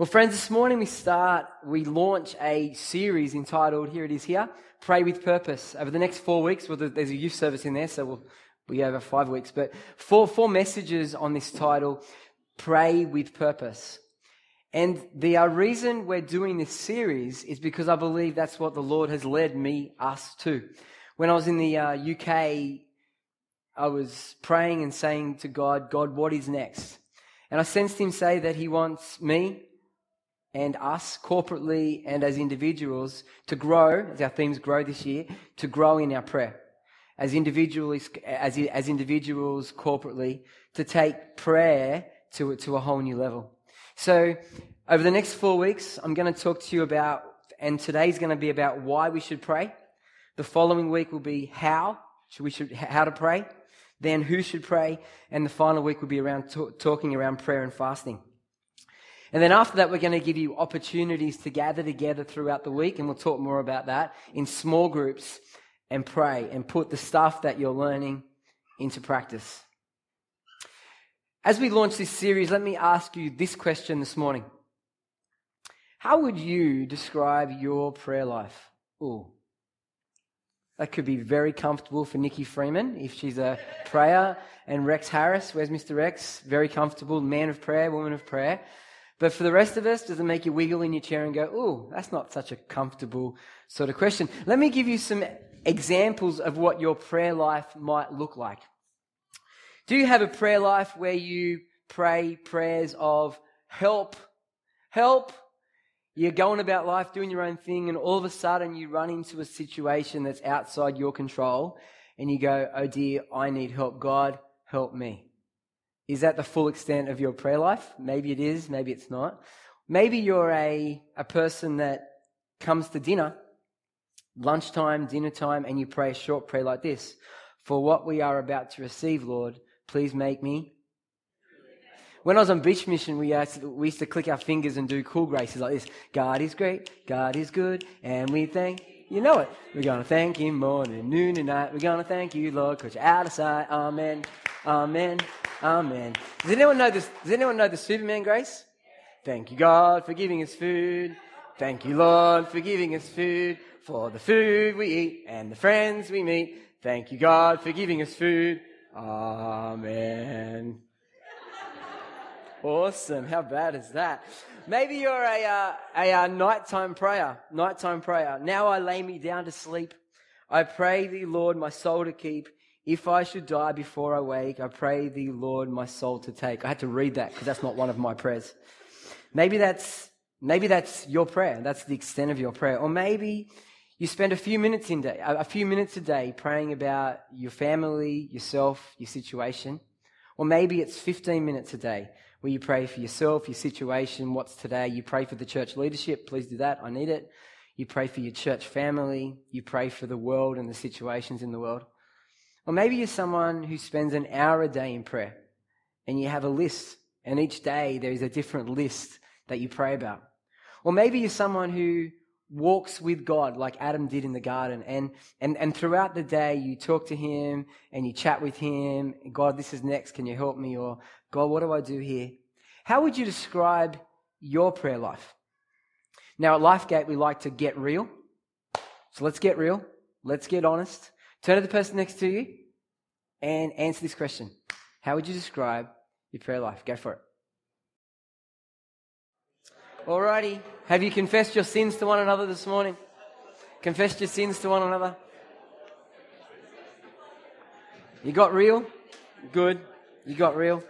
Well, friends, this morning we start, we launch a series entitled, here it is here, Pray with Purpose. Over the next four weeks, well, there's a youth service in there, so we'll, we have over five weeks, but four, four messages on this title, Pray with Purpose. And the uh, reason we're doing this series is because I believe that's what the Lord has led me, us to. When I was in the uh, UK, I was praying and saying to God, God, what is next? And I sensed Him say that He wants me and us corporately and as individuals to grow, as our themes grow this year, to grow in our prayer. As individuals, as, as individuals corporately, to take prayer to, to a whole new level. So, over the next four weeks, I'm going to talk to you about, and today's going to be about why we should pray. The following week will be how should we should how to pray. Then who should pray, and the final week will be around talking around prayer and fasting. And then after that, we're going to give you opportunities to gather together throughout the week, and we'll talk more about that in small groups and pray and put the stuff that you're learning into practice. As we launch this series, let me ask you this question this morning. How would you describe your prayer life? Ooh. That could be very comfortable for Nikki Freeman if she's a prayer. And Rex Harris, where's Mr. Rex? Very comfortable, man of prayer, woman of prayer. But for the rest of us, does it make you wiggle in your chair and go, oh, that's not such a comfortable sort of question? Let me give you some examples of what your prayer life might look like. Do you have a prayer life where you pray prayers of help, help? You're going about life doing your own thing, and all of a sudden you run into a situation that's outside your control, and you go, Oh dear, I need help. God, help me. Is that the full extent of your prayer life? Maybe it is, maybe it's not. Maybe you're a, a person that comes to dinner, lunchtime, dinner time, and you pray a short prayer like this For what we are about to receive, Lord, please make me. When I was on beach mission, we, used to, we used to click our fingers and do cool graces like this God is great, God is good, and we thank you know it. We're going to thank Him morning, noon, and night. We're going to thank you, Lord, because you're out of sight. Amen. Amen. Amen. Does anyone know this? Does anyone know the Superman grace? Thank you, God, for giving us food. Thank you, Lord, for giving us food, for the food we eat and the friends we meet. Thank you, God, for giving us food. Amen. Awesome. How bad is that? Maybe you're a, uh, a uh, nighttime prayer. Nighttime prayer. Now I lay me down to sleep. I pray thee, Lord, my soul to keep. If I should die before I wake, I pray thee, Lord, my soul to take. I had to read that because that's not one of my prayers. Maybe that's, maybe that's your prayer. That's the extent of your prayer. Or maybe you spend a few minutes in day, a few minutes a day praying about your family, yourself, your situation. Or maybe it's 15 minutes a day where you pray for yourself, your situation, what's today. You pray for the church leadership. Please do that. I need it. You pray for your church family. You pray for the world and the situations in the world. Or maybe you're someone who spends an hour a day in prayer and you have a list, and each day there is a different list that you pray about. Or maybe you're someone who walks with God like Adam did in the garden, and, and, and throughout the day you talk to Him and you chat with Him. God, this is next. Can you help me? Or God, what do I do here? How would you describe your prayer life? Now, at Lifegate, we like to get real. So let's get real. Let's get honest. Turn to the person next to you and answer this question How would you describe your prayer life? Go for it. Alrighty. Have you confessed your sins to one another this morning? Confessed your sins to one another? You got real? Good. You got real?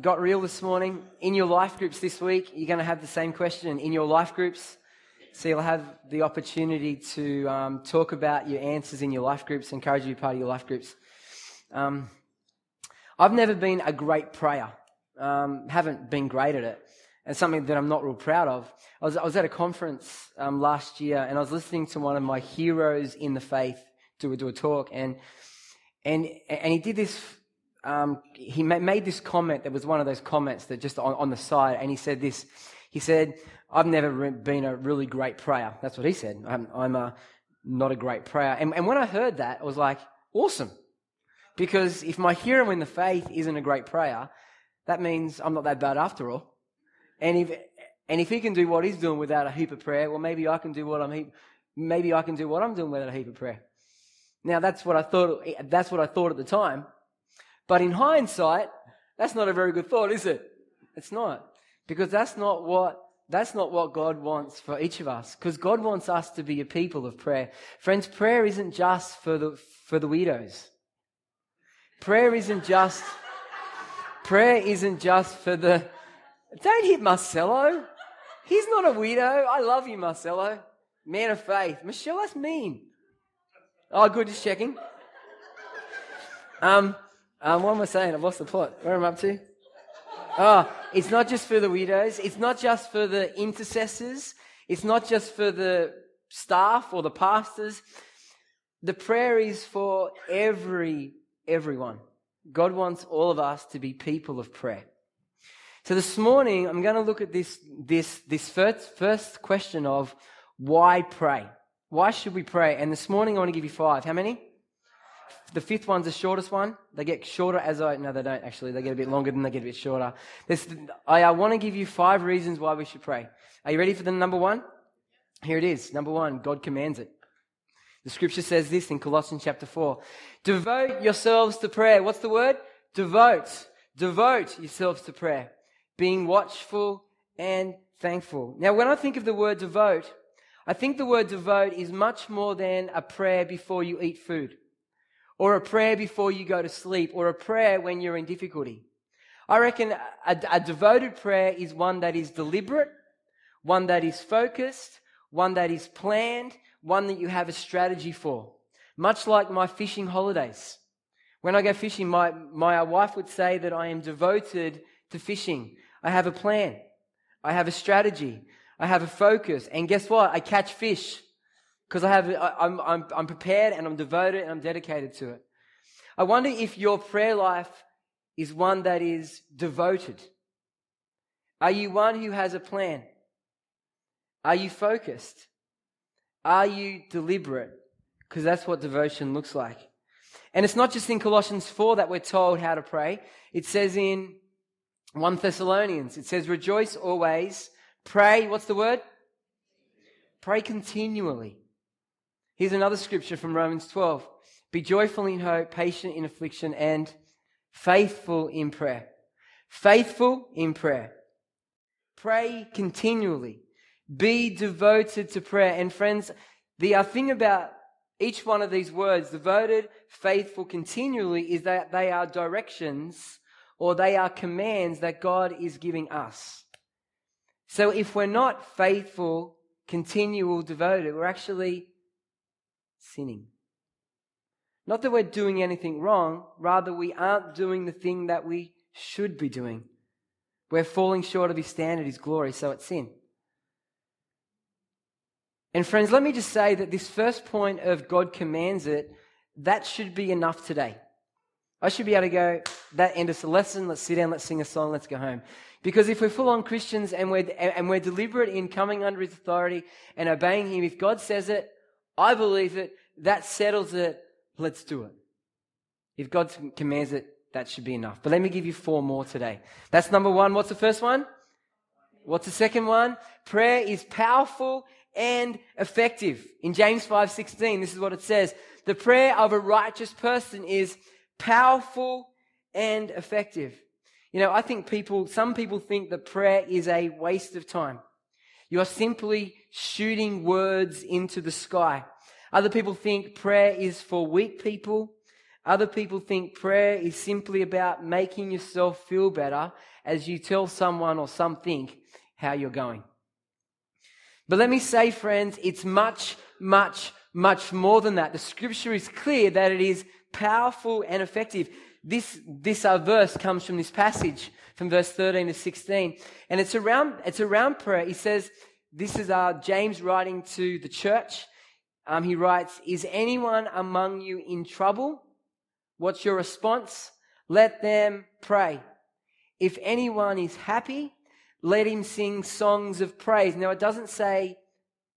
Got real this morning? In your life groups this week, you're going to have the same question. In your life groups, so you'll have the opportunity to um, talk about your answers in your life groups, encourage you to be part of your life groups. Um, I've never been a great prayer, um, haven't been great at it, and something that I'm not real proud of. I was, I was at a conference um, last year, and I was listening to one of my heroes in the faith do a, do a talk, and and and he did this. Um, he made this comment that was one of those comments that just on, on the side, and he said this. He said, I've never been a really great prayer. That's what he said. I'm, I'm a, not a great prayer. And, and when I heard that, I was like, awesome. Because if my hero in the faith isn't a great prayer, that means I'm not that bad after all. And if, And if he can do what he's doing without a heap of prayer, well, maybe I can do what I'm maybe I can do what I'm doing without a heap of prayer. Now that's what I thought. That's what I thought at the time. But in hindsight, that's not a very good thought, is it? It's not because that's not what that's not what God wants for each of us. Because God wants us to be a people of prayer. Friends, prayer isn't just for the for the widows. Prayer isn't just prayer isn't just for the. Don't hit Marcelo. He's not a widow. I love you, Marcelo. Man of faith. Michelle, that's mean. Oh, good, just checking. Um, um, what am I saying? I've lost the plot. Where am I up to? Oh, it's not just for the widows. It's not just for the intercessors. It's not just for the staff or the pastors. The prayer is for every, everyone. God wants all of us to be people of prayer. So this morning, I'm going to look at this, this, this first, first question of why pray? Why should we pray? And this morning, I want to give you five. How many? The fifth one's the shortest one. They get shorter as I, no, they don't actually. They get a bit longer, then they get a bit shorter. This, I, I want to give you five reasons why we should pray. Are you ready for the number one? Here it is. Number one, God commands it. The scripture says this in Colossians chapter 4. Devote yourselves to prayer. What's the word? Devote. Devote yourselves to prayer being watchful and thankful. Now, when I think of the word devote, I think the word devote is much more than a prayer before you eat food, or a prayer before you go to sleep, or a prayer when you're in difficulty. I reckon a, a devoted prayer is one that is deliberate, one that is focused, one that is planned, one that you have a strategy for. Much like my fishing holidays. When I go fishing, my, my wife would say that I am devoted to fishing. I have a plan. I have a strategy. I have a focus. And guess what? I catch fish because I have, I, I'm, I'm, I'm prepared and I'm devoted and I'm dedicated to it. I wonder if your prayer life is one that is devoted. Are you one who has a plan? Are you focused? Are you deliberate? Because that's what devotion looks like. And it's not just in Colossians 4 that we're told how to pray. It says in 1 Thessalonians, it says, Rejoice always, pray, what's the word? Pray continually. Here's another scripture from Romans 12 Be joyful in hope, patient in affliction, and faithful in prayer. Faithful in prayer. Pray continually. Be devoted to prayer. And friends, the thing about each one of these words, devoted, faithful, continually, is that they are directions or they are commands that God is giving us. So if we're not faithful, continual, devoted, we're actually sinning. Not that we're doing anything wrong, rather, we aren't doing the thing that we should be doing. We're falling short of His standard, His glory, so it's sin. And friends, let me just say that this first point of God commands it, that should be enough today. I should be able to go, that end us a lesson, let's sit down, let's sing a song, let's go home. Because if we're full on Christians and we're, and we're deliberate in coming under His authority and obeying Him, if God says it, I believe it, that settles it, let's do it. If God commands it, that should be enough. But let me give you four more today. That's number one. What's the first one? What's the second one? Prayer is powerful and effective. In James 5:16, this is what it says. The prayer of a righteous person is powerful and effective. You know, I think people, some people think that prayer is a waste of time. You are simply shooting words into the sky. Other people think prayer is for weak people. Other people think prayer is simply about making yourself feel better as you tell someone or something how you're going. But let me say, friends, it's much, much, much more than that. The scripture is clear that it is powerful and effective. This, this uh, verse comes from this passage from verse 13 to 16. And it's around, it's around prayer. He says, this is uh, James writing to the church. Um, he writes, Is anyone among you in trouble? What's your response? Let them pray. If anyone is happy, let him sing songs of praise. Now, it doesn't say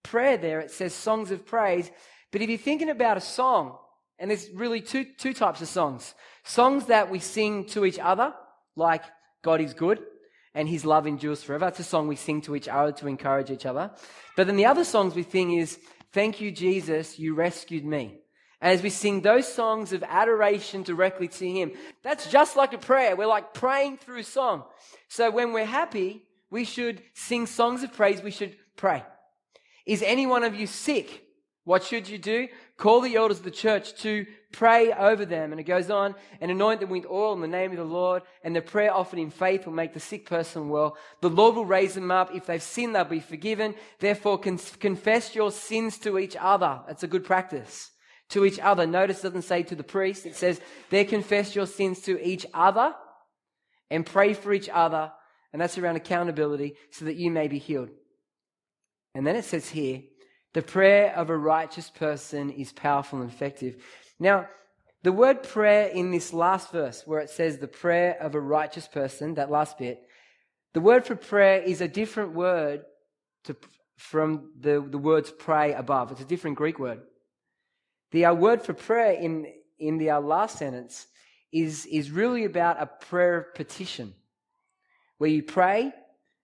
prayer there, it says songs of praise. But if you're thinking about a song, and there's really two, two types of songs songs that we sing to each other, like God is good, and his love endures forever. That's a song we sing to each other to encourage each other. But then the other songs we sing is, Thank you, Jesus, you rescued me. And as we sing those songs of adoration directly to him, that's just like a prayer. We're like praying through song. So when we're happy, we should sing songs of praise. We should pray. Is any one of you sick? What should you do? Call the elders of the church to pray over them. And it goes on, and anoint them with oil in the name of the Lord. And the prayer offered in faith will make the sick person well. The Lord will raise them up. If they've sinned, they'll be forgiven. Therefore, con- confess your sins to each other. That's a good practice. To each other. Notice it doesn't say to the priest. It says, there confess your sins to each other and pray for each other. And that's around accountability so that you may be healed. And then it says here, the prayer of a righteous person is powerful and effective. Now, the word prayer in this last verse, where it says the prayer of a righteous person, that last bit, the word for prayer is a different word to, from the, the words pray above. It's a different Greek word. The uh, word for prayer in, in the uh, last sentence is, is really about a prayer of petition, where you pray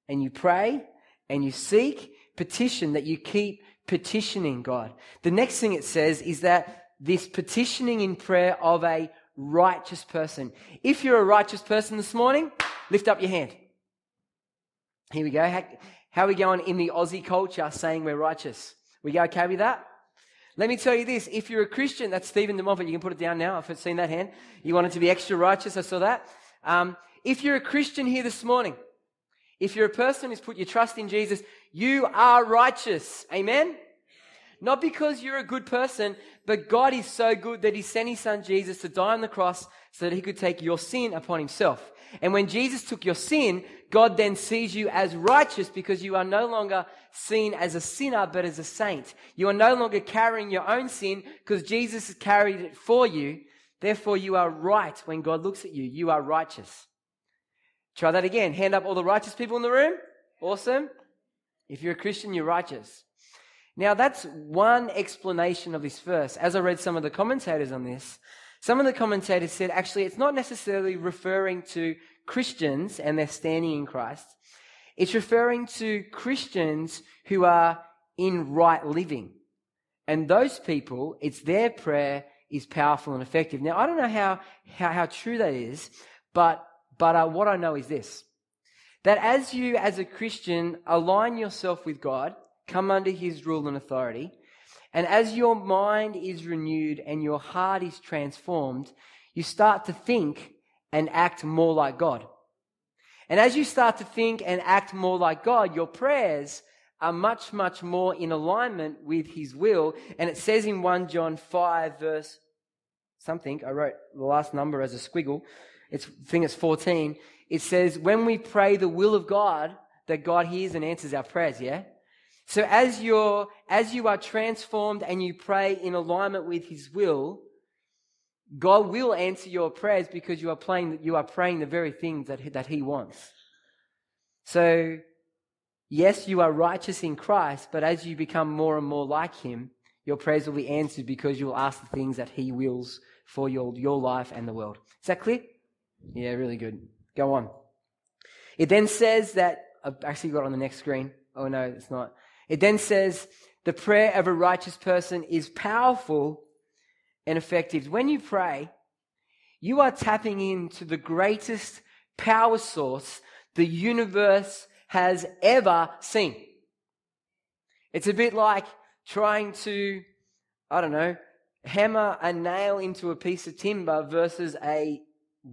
and you pray and you seek petition that you keep petitioning God. The next thing it says is that this petitioning in prayer of a righteous person. If you're a righteous person this morning, lift up your hand. Here we go. How, are we going in the Aussie culture saying we're righteous? We go okay with that? Let me tell you this. If you're a Christian, that's Stephen DeMoffat. You can put it down now. I've seen that hand. You wanted to be extra righteous. I saw that. Um, if you're a Christian here this morning, if you're a person who's put your trust in Jesus, you are righteous. Amen? Not because you're a good person, but God is so good that He sent His Son Jesus to die on the cross so that He could take your sin upon Himself. And when Jesus took your sin, God then sees you as righteous because you are no longer seen as a sinner, but as a saint. You are no longer carrying your own sin because Jesus has carried it for you. Therefore, you are right when God looks at you. You are righteous. Try that again. Hand up all the righteous people in the room. Awesome. If you're a Christian, you're righteous. Now, that's one explanation of this verse. As I read some of the commentators on this, some of the commentators said actually it's not necessarily referring to Christians and their standing in Christ. It's referring to Christians who are in right living. And those people, it's their prayer is powerful and effective. Now, I don't know how, how, how true that is, but, but uh, what I know is this. That as you, as a Christian, align yourself with God, come under his rule and authority. And as your mind is renewed and your heart is transformed, you start to think and act more like God. And as you start to think and act more like God, your prayers are much, much more in alignment with His will. And it says in 1 John 5 verse something, I wrote the last number as a squiggle. It's, I think it's 14. It says, when we pray the will of God, that God hears and answers our prayers, yeah? So as you're, as you are transformed and you pray in alignment with His will, God will answer your prayers because you are praying, you are praying the very things that, that He wants. So, yes, you are righteous in Christ, but as you become more and more like Him, your prayers will be answered because you will ask the things that He wills for your, your life and the world. Is that clear? Yeah, really good. Go on. It then says that, I've actually got on the next screen. Oh no, it's not. It then says, the prayer of a righteous person is powerful and effective. When you pray, you are tapping into the greatest power source the universe has ever seen. It's a bit like trying to, I don't know, hammer a nail into a piece of timber versus a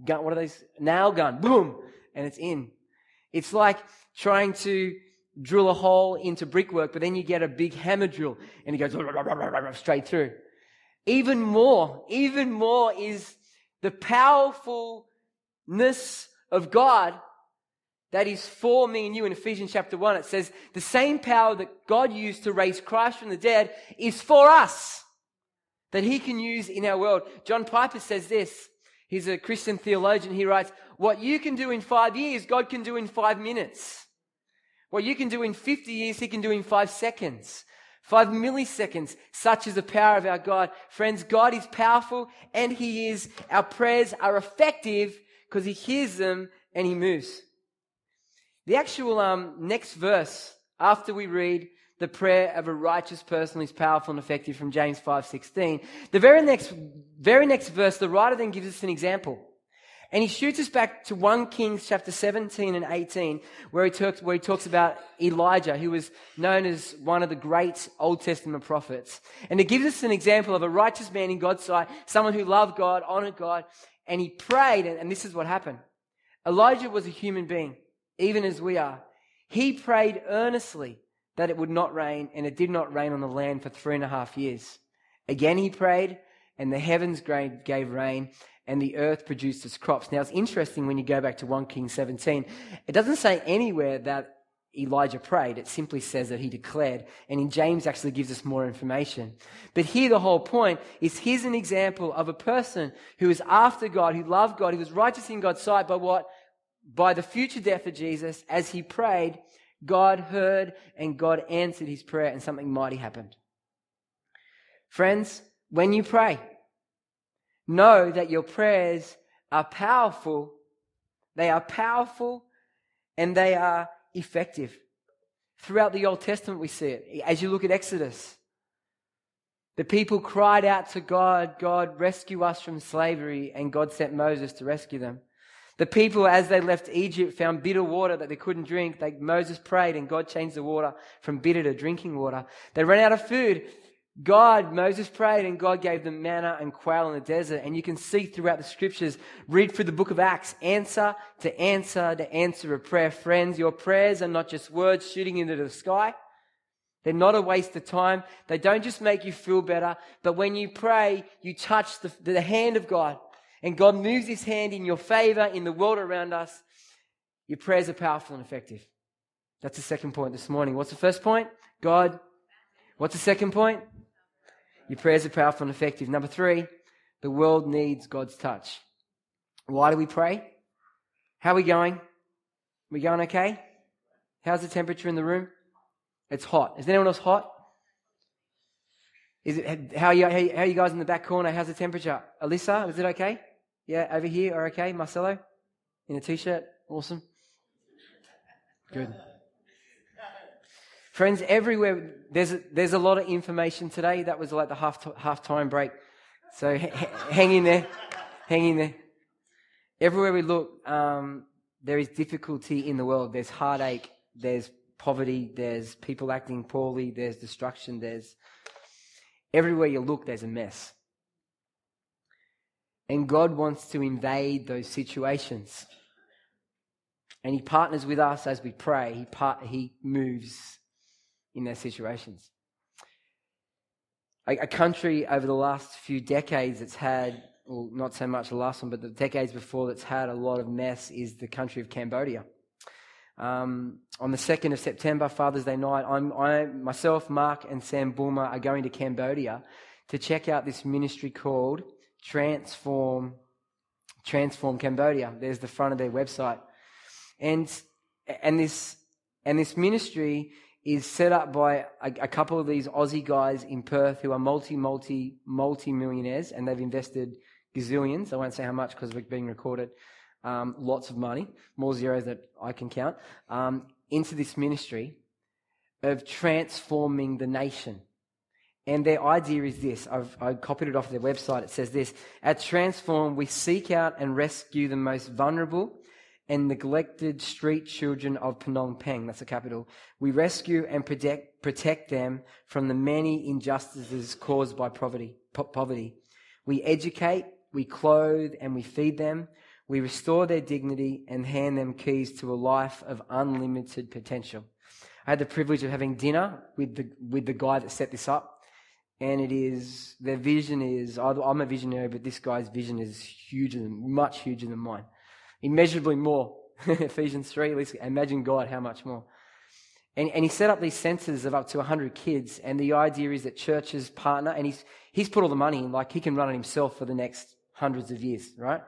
gun. What are these? Nail gun. Boom. And it's in. It's like trying to drill a hole into brickwork, but then you get a big hammer drill and it goes straight through. Even more, even more is the powerfulness of God that is for me and you in Ephesians chapter 1. It says the same power that God used to raise Christ from the dead is for us that he can use in our world. John Piper says this. He's a Christian theologian. He writes, what you can do in five years, God can do in five minutes. What you can do in 50 years, he can do in five seconds. Five milliseconds. Such is the power of our God. Friends, God is powerful and he is, our prayers are effective because he hears them and he moves. The actual um, next verse, after we read the prayer of a righteous person is powerful and effective from James 5:16. The very next very next verse the writer then gives us an example. And he shoots us back to 1 Kings chapter 17 and 18 where he talks where he talks about Elijah who was known as one of the great Old Testament prophets. And it gives us an example of a righteous man in God's sight, someone who loved God, honored God, and he prayed and, and this is what happened. Elijah was a human being, even as we are. He prayed earnestly that it would not rain, and it did not rain on the land for three and a half years. Again he prayed, and the heavens gave rain, and the earth produced its crops. Now it's interesting when you go back to 1 King 17, it doesn't say anywhere that Elijah prayed. It simply says that he declared. And in James actually gives us more information. But here the whole point is here's an example of a person who is after God, who loved God, who was righteous in God's sight by what? By the future death of Jesus, as he prayed, God heard and God answered his prayer, and something mighty happened. Friends, when you pray, know that your prayers are powerful. They are powerful and they are effective. Throughout the Old Testament, we see it. As you look at Exodus, the people cried out to God, God, rescue us from slavery, and God sent Moses to rescue them. The people, as they left Egypt, found bitter water that they couldn't drink. They, Moses prayed and God changed the water from bitter to drinking water. They ran out of food. God, Moses prayed and God gave them manna and quail in the desert. And you can see throughout the scriptures, read through the book of Acts, answer to answer to answer a prayer. Friends, your prayers are not just words shooting into the sky. They're not a waste of time. They don't just make you feel better, but when you pray, you touch the, the hand of God and God moves his hand in your favor in the world around us, your prayers are powerful and effective. That's the second point this morning. What's the first point? God. What's the second point? Your prayers are powerful and effective. Number three, the world needs God's touch. Why do we pray? How are we going? We going okay? How's the temperature in the room? It's hot. Is anyone else hot? Is it, how, are you, how you guys in the back corner? How's the temperature? Alyssa, is it okay? Yeah, over here are okay. Marcelo, in a t-shirt, awesome. Good. Friends, everywhere there's a, there's a lot of information today. That was like the half half time break. So hang in there, hang in there. Everywhere we look, um, there is difficulty in the world. There's heartache. There's poverty. There's people acting poorly. There's destruction. There's everywhere you look. There's a mess. And God wants to invade those situations. And He partners with us as we pray. He, part, he moves in those situations. A, a country over the last few decades that's had, well, not so much the last one, but the decades before that's had a lot of mess is the country of Cambodia. Um, on the 2nd of September, Father's Day night, I'm, I, myself, Mark, and Sam Bulmer are going to Cambodia to check out this ministry called transform transform Cambodia. There's the front of their website. And and this and this ministry is set up by a, a, couple of these Aussie guys in Perth who are multi, multi, multi millionaires and they've invested gazillions. I won't say how much because we're being recorded. Um, lots of money, more zeros that I can count, um, into this ministry of transforming the nation. And their idea is this I've, I copied it off their website. It says this At Transform, we seek out and rescue the most vulnerable and neglected street children of Phnom Penh. That's the capital. We rescue and protect, protect them from the many injustices caused by poverty, po- poverty. We educate, we clothe, and we feed them. We restore their dignity and hand them keys to a life of unlimited potential. I had the privilege of having dinner with the, with the guy that set this up and it is their vision is I'm a visionary, but this guy's vision is huger than much huger than mine, immeasurably more. Ephesians three, at least imagine God how much more. And, and he set up these centers of up to 100 kids, and the idea is that churches partner, and he's he's put all the money in, like he can run it himself for the next hundreds of years, right?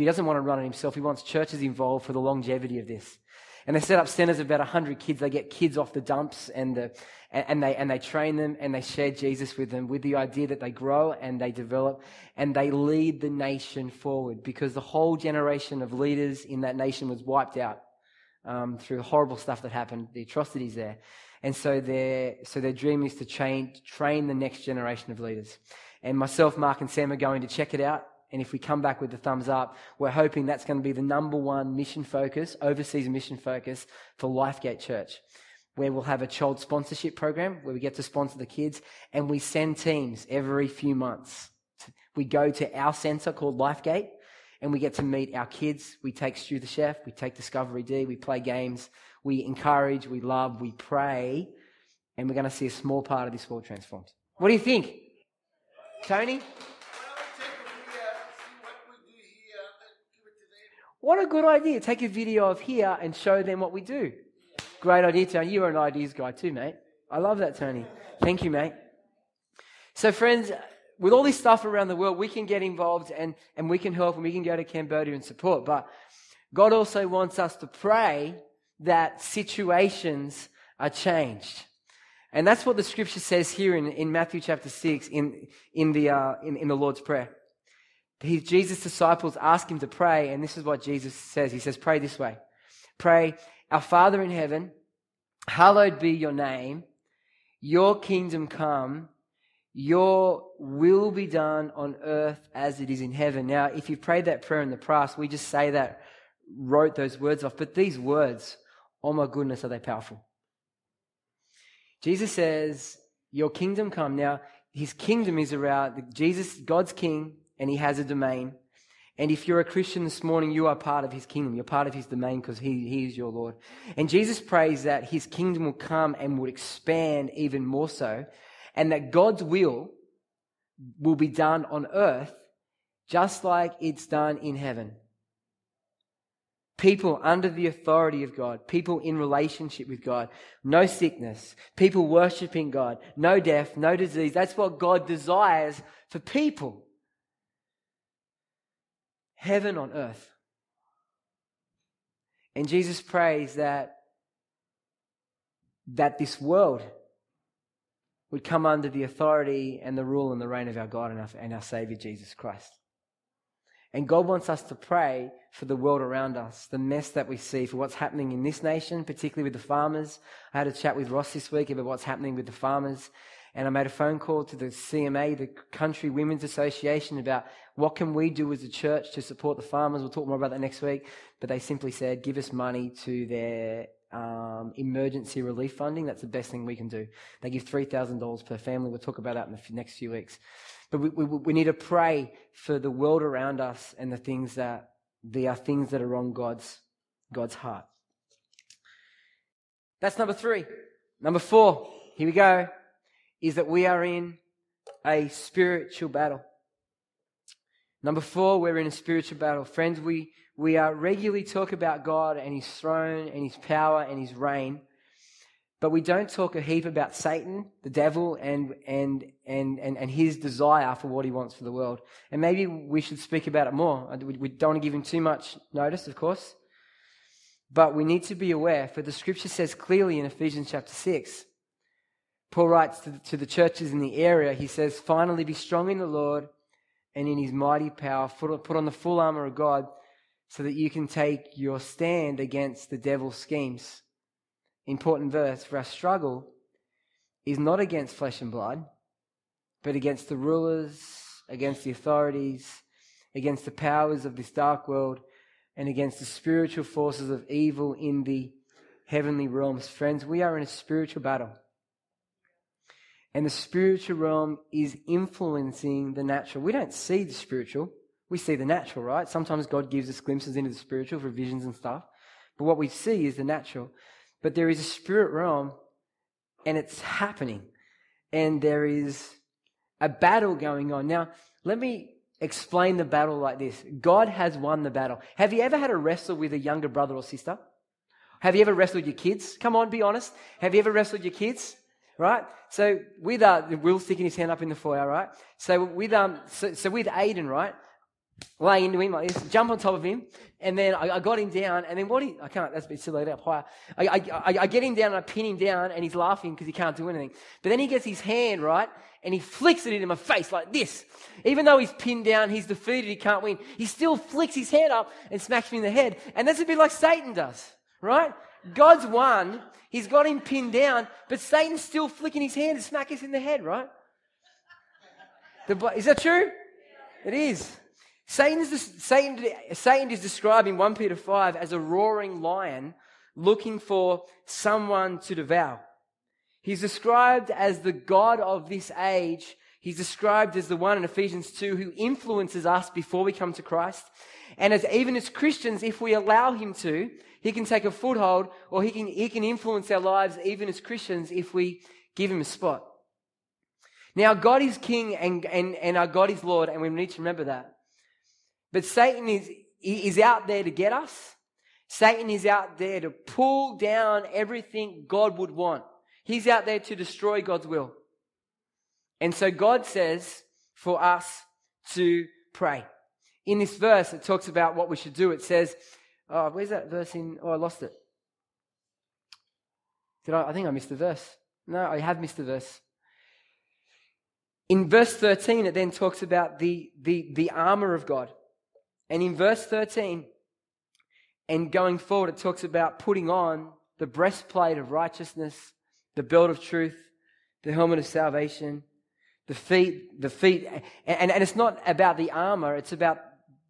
But he doesn't want to run it himself. He wants churches involved for the longevity of this. And they set up centers of about 100 kids. They get kids off the dumps and, the, and, they, and they train them and they share Jesus with them with the idea that they grow and they develop and they lead the nation forward because the whole generation of leaders in that nation was wiped out um, through horrible stuff that happened, the atrocities there. And so their, so their dream is to train, train the next generation of leaders. And myself, Mark, and Sam are going to check it out. And if we come back with the thumbs up, we're hoping that's going to be the number one mission focus, overseas mission focus for Lifegate Church, where we'll have a child sponsorship program where we get to sponsor the kids and we send teams every few months. We go to our center called Lifegate and we get to meet our kids. We take Stu the Chef, we take Discovery D, we play games, we encourage, we love, we pray, and we're going to see a small part of this world transformed. What do you think? Tony? What a good idea. Take a video of here and show them what we do. Great idea, Tony. You're an ideas guy too, mate. I love that, Tony. Thank you, mate. So, friends, with all this stuff around the world, we can get involved and, and we can help and we can go to Cambodia and support. But God also wants us to pray that situations are changed. And that's what the scripture says here in, in Matthew chapter 6 in, in, the, uh, in, in the Lord's Prayer. He, Jesus' disciples ask him to pray, and this is what Jesus says. He says, Pray this way Pray, Our Father in heaven, hallowed be your name, your kingdom come, your will be done on earth as it is in heaven. Now, if you prayed that prayer in the past, we just say that, wrote those words off, but these words, oh my goodness, are they powerful? Jesus says, Your kingdom come. Now, his kingdom is around Jesus, God's king, and he has a domain. And if you're a Christian this morning, you are part of his kingdom. You're part of his domain because he, he is your Lord. And Jesus prays that his kingdom will come and will expand even more so, and that God's will will be done on earth just like it's done in heaven people under the authority of God, people in relationship with God, no sickness, people worshiping God, no death, no disease. That's what God desires for people. Heaven on earth. And Jesus prays that, that this world would come under the authority and the rule and the reign of our God and our, and our Savior Jesus Christ. And God wants us to pray for the world around us, the mess that we see, for what's happening in this nation, particularly with the farmers. I had a chat with Ross this week about what's happening with the farmers. And I made a phone call to the CMA, the Country Women's Association, about what can we do as a church to support the farmers. We'll talk more about that next week. But they simply said, give us money to their um, emergency relief funding. That's the best thing we can do. They give $3,000 per family. We'll talk about that in the next few weeks. But we, we, we need to pray for the world around us and the things that they are things that are on God's, God's heart. That's number three. Number four, here we go, is that we are in a spiritual battle. Number four, we're in a spiritual battle. Friends, we, we are regularly talk about God and His throne and His power and His reign. But we don't talk a heap about Satan, the devil, and, and, and, and, and his desire for what he wants for the world. And maybe we should speak about it more. We don't want to give him too much notice, of course. But we need to be aware, for the scripture says clearly in Ephesians chapter 6, Paul writes to the, to the churches in the area, he says, Finally be strong in the Lord and in his mighty power. Put on the full armor of God so that you can take your stand against the devil's schemes important verse, for our struggle is not against flesh and blood, but against the rulers, against the authorities, against the powers of this dark world, and against the spiritual forces of evil in the heavenly realms. Friends, we are in a spiritual battle. And the spiritual realm is influencing the natural. We don't see the spiritual, we see the natural, right? Sometimes God gives us glimpses into the spiritual for visions and stuff. But what we see is the natural. But there is a spirit realm and it's happening. And there is a battle going on. Now, let me explain the battle like this God has won the battle. Have you ever had a wrestle with a younger brother or sister? Have you ever wrestled your kids? Come on, be honest. Have you ever wrestled your kids? Right? So with uh, Will sticking his hand up in the foyer, right? So with um, so, so with Aiden, right? lay into him like this, jump on top of him, and then I, I got him down, and then what he, I can't, that's a bit silly, up higher. I, I, I, get him down and I pin him down, and he's laughing because he can't do anything. But then he gets his hand, right, and he flicks it into my face like this. Even though he's pinned down, he's defeated, he can't win, he still flicks his hand up and smacks me in the head. And that's a bit like Satan does, right? God's won. He's got him pinned down, but Satan's still flicking his hand to smack us in the head, right? The, is that true? It is. Satan's, Satan, Satan is described in 1 Peter 5 as a roaring lion looking for someone to devour. He's described as the God of this age. He's described as the one in Ephesians 2 who influences us before we come to Christ. And as even as Christians, if we allow him to, he can take a foothold or he can, he can influence our lives even as Christians if we give him a spot. Now, God is King and, and, and our God is Lord, and we need to remember that. But Satan is, is out there to get us. Satan is out there to pull down everything God would want. He's out there to destroy God's will. And so God says for us to pray. In this verse, it talks about what we should do. It says, oh, where's that verse in? Oh, I lost it. Did I? I think I missed the verse. No, I have missed the verse. In verse 13, it then talks about the, the, the armor of God. And in verse 13, and going forward, it talks about putting on the breastplate of righteousness, the belt of truth, the helmet of salvation, the feet, the feet, and, and it's not about the armor, it's about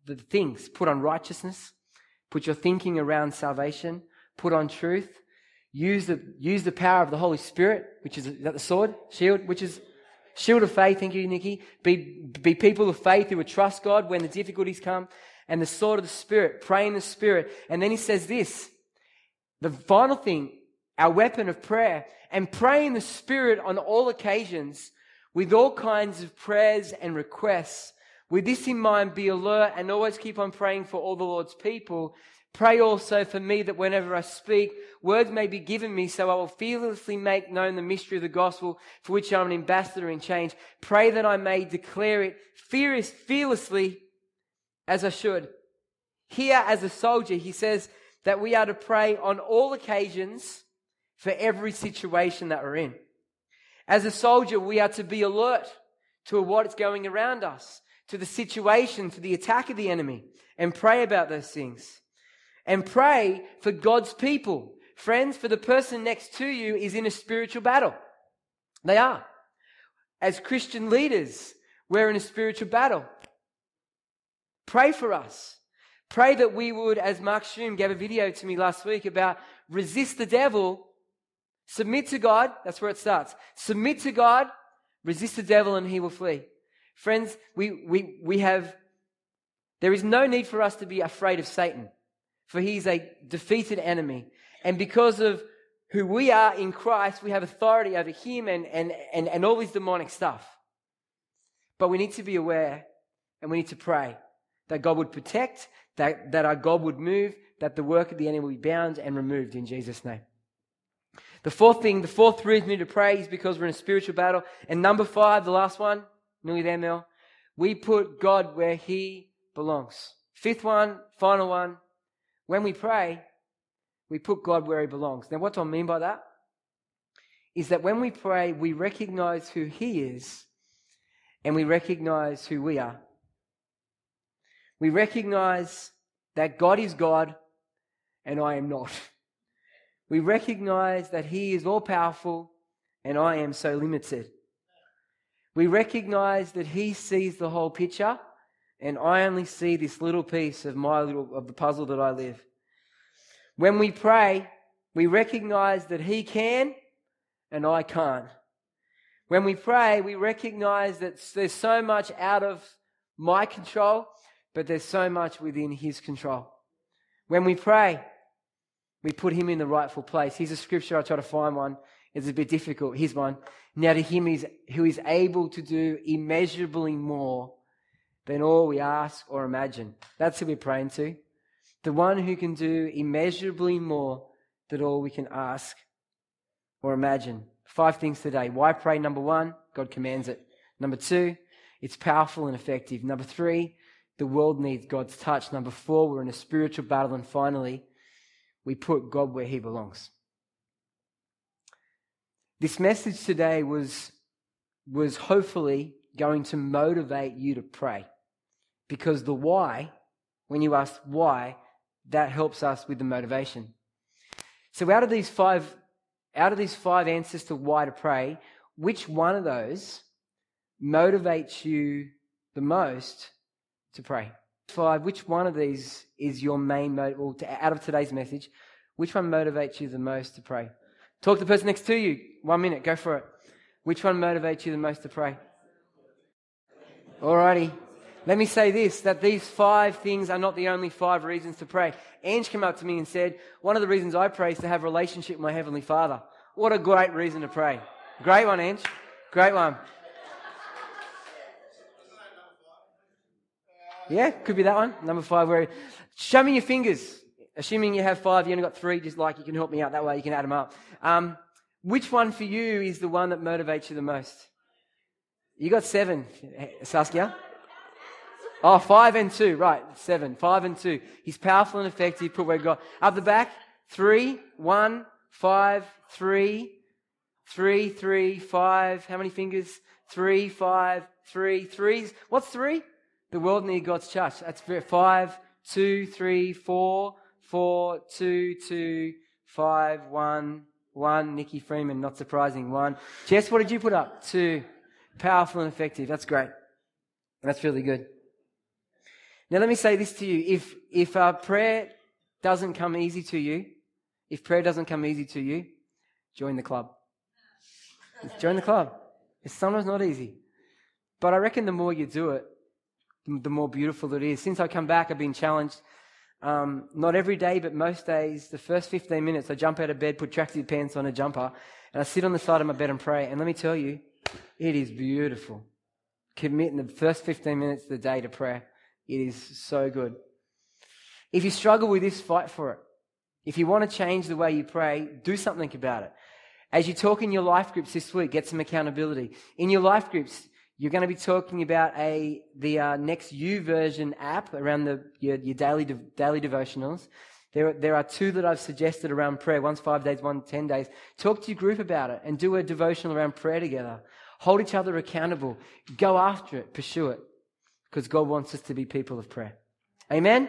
the things. Put on righteousness, put your thinking around salvation, put on truth, use the, use the power of the Holy Spirit, which is, is that the sword, shield, which is shield of faith. Thank you, Nikki. Be, be people of faith who would trust God when the difficulties come, and the sword of the Spirit, pray in the Spirit. And then he says this the final thing, our weapon of prayer, and pray in the Spirit on all occasions with all kinds of prayers and requests. With this in mind, be alert and always keep on praying for all the Lord's people. Pray also for me that whenever I speak, words may be given me so I will fearlessly make known the mystery of the gospel for which I'm an ambassador in change. Pray that I may declare it fearlessly as I should. Here, as a soldier, he says that we are to pray on all occasions for every situation that we're in. As a soldier, we are to be alert to what's going around us, to the situation, to the attack of the enemy, and pray about those things. And pray for God's people. Friends, for the person next to you is in a spiritual battle. They are. As Christian leaders, we're in a spiritual battle. Pray for us. Pray that we would, as Mark Schum gave a video to me last week about resist the devil Submit to God. That's where it starts. Submit to God. Resist the devil and he will flee. Friends, we, we, we have, there is no need for us to be afraid of Satan, for he's a defeated enemy. And because of who we are in Christ, we have authority over him and, and, and, and all this demonic stuff. But we need to be aware and we need to pray that God would protect, that, that our God would move, that the work of the enemy will be bound and removed in Jesus' name. The fourth thing, the fourth reason to pray is because we're in a spiritual battle. And number five, the last one, nearly there, Mel. We put God where He belongs. Fifth one, final one. When we pray, we put God where He belongs. Now, what do I mean by that? Is that when we pray, we recognize who He is and we recognize who we are. We recognize that God is God and I am not. we recognize that He is all powerful and I am so limited. We recognize that He sees the whole picture and I only see this little piece of my little, of the puzzle that I live. When we pray, we recognize that He can and I can't. When we pray, we recognize that there's so much out of my control, but there's so much within His control. When we pray, we put him in the rightful place. Here's a scripture. I try to find one. It's a bit difficult. Here's one. Now to him is, who is able to do immeasurably more than all we ask or imagine. That's who we're praying to. The one who can do immeasurably more than all we can ask or imagine. Five things today. Why pray? Number one, God commands it. Number two, it's powerful and effective. Number three, the world needs God's touch. Number four, we're in a spiritual battle. And finally, we put God where he belongs. This message today was, was hopefully going to motivate you to pray. Because the why, when you ask why, that helps us with the motivation. So out of these five, out of these five answers to why to pray, which one of those motivates you the most to pray? Five, which one of these is your main motive, to, out of today's message, which one motivates you the most to pray? Talk to the person next to you. One minute, go for it. Which one motivates you the most to pray? Alrighty. Let me say this that these five things are not the only five reasons to pray. Ange came up to me and said, One of the reasons I pray is to have a relationship with my Heavenly Father. What a great reason to pray. Great one, Ange. Great one. Yeah, could be that one. Number five, where show me your fingers. Assuming you have five, you only got three, just like you can help me out that way, you can add them up. Um, which one for you is the one that motivates you the most? You got seven, Saskia. Oh, five and two, right, seven. Five and two. He's powerful and effective. Put where God. Up the back, three, one, five, three, three, three, five. How many fingers? Three, five, three, threes. What's three? The world near God's church. That's five, two, three, four, four, two, two, five, one, one. Nikki Freeman, not surprising. One. Jess, what did you put up? Two. Powerful and effective. That's great. That's really good. Now, let me say this to you. If, if uh, prayer doesn't come easy to you, if prayer doesn't come easy to you, join the club. join the club. It's sometimes not easy. But I reckon the more you do it, the more beautiful it is. Since I come back, I've been challenged. Um, not every day, but most days, the first 15 minutes, I jump out of bed, put tracksuit pants on, a jumper, and I sit on the side of my bed and pray. And let me tell you, it is beautiful. Committing the first 15 minutes of the day to prayer. It is so good. If you struggle with this, fight for it. If you want to change the way you pray, do something about it. As you talk in your life groups this week, get some accountability. In your life groups, you're going to be talking about a the uh, next YouVersion app around the your, your daily de- daily devotionals. There, there are two that I've suggested around prayer. One's five days, one ten days. Talk to your group about it and do a devotional around prayer together. Hold each other accountable. Go after it. Pursue it because God wants us to be people of prayer. Amen?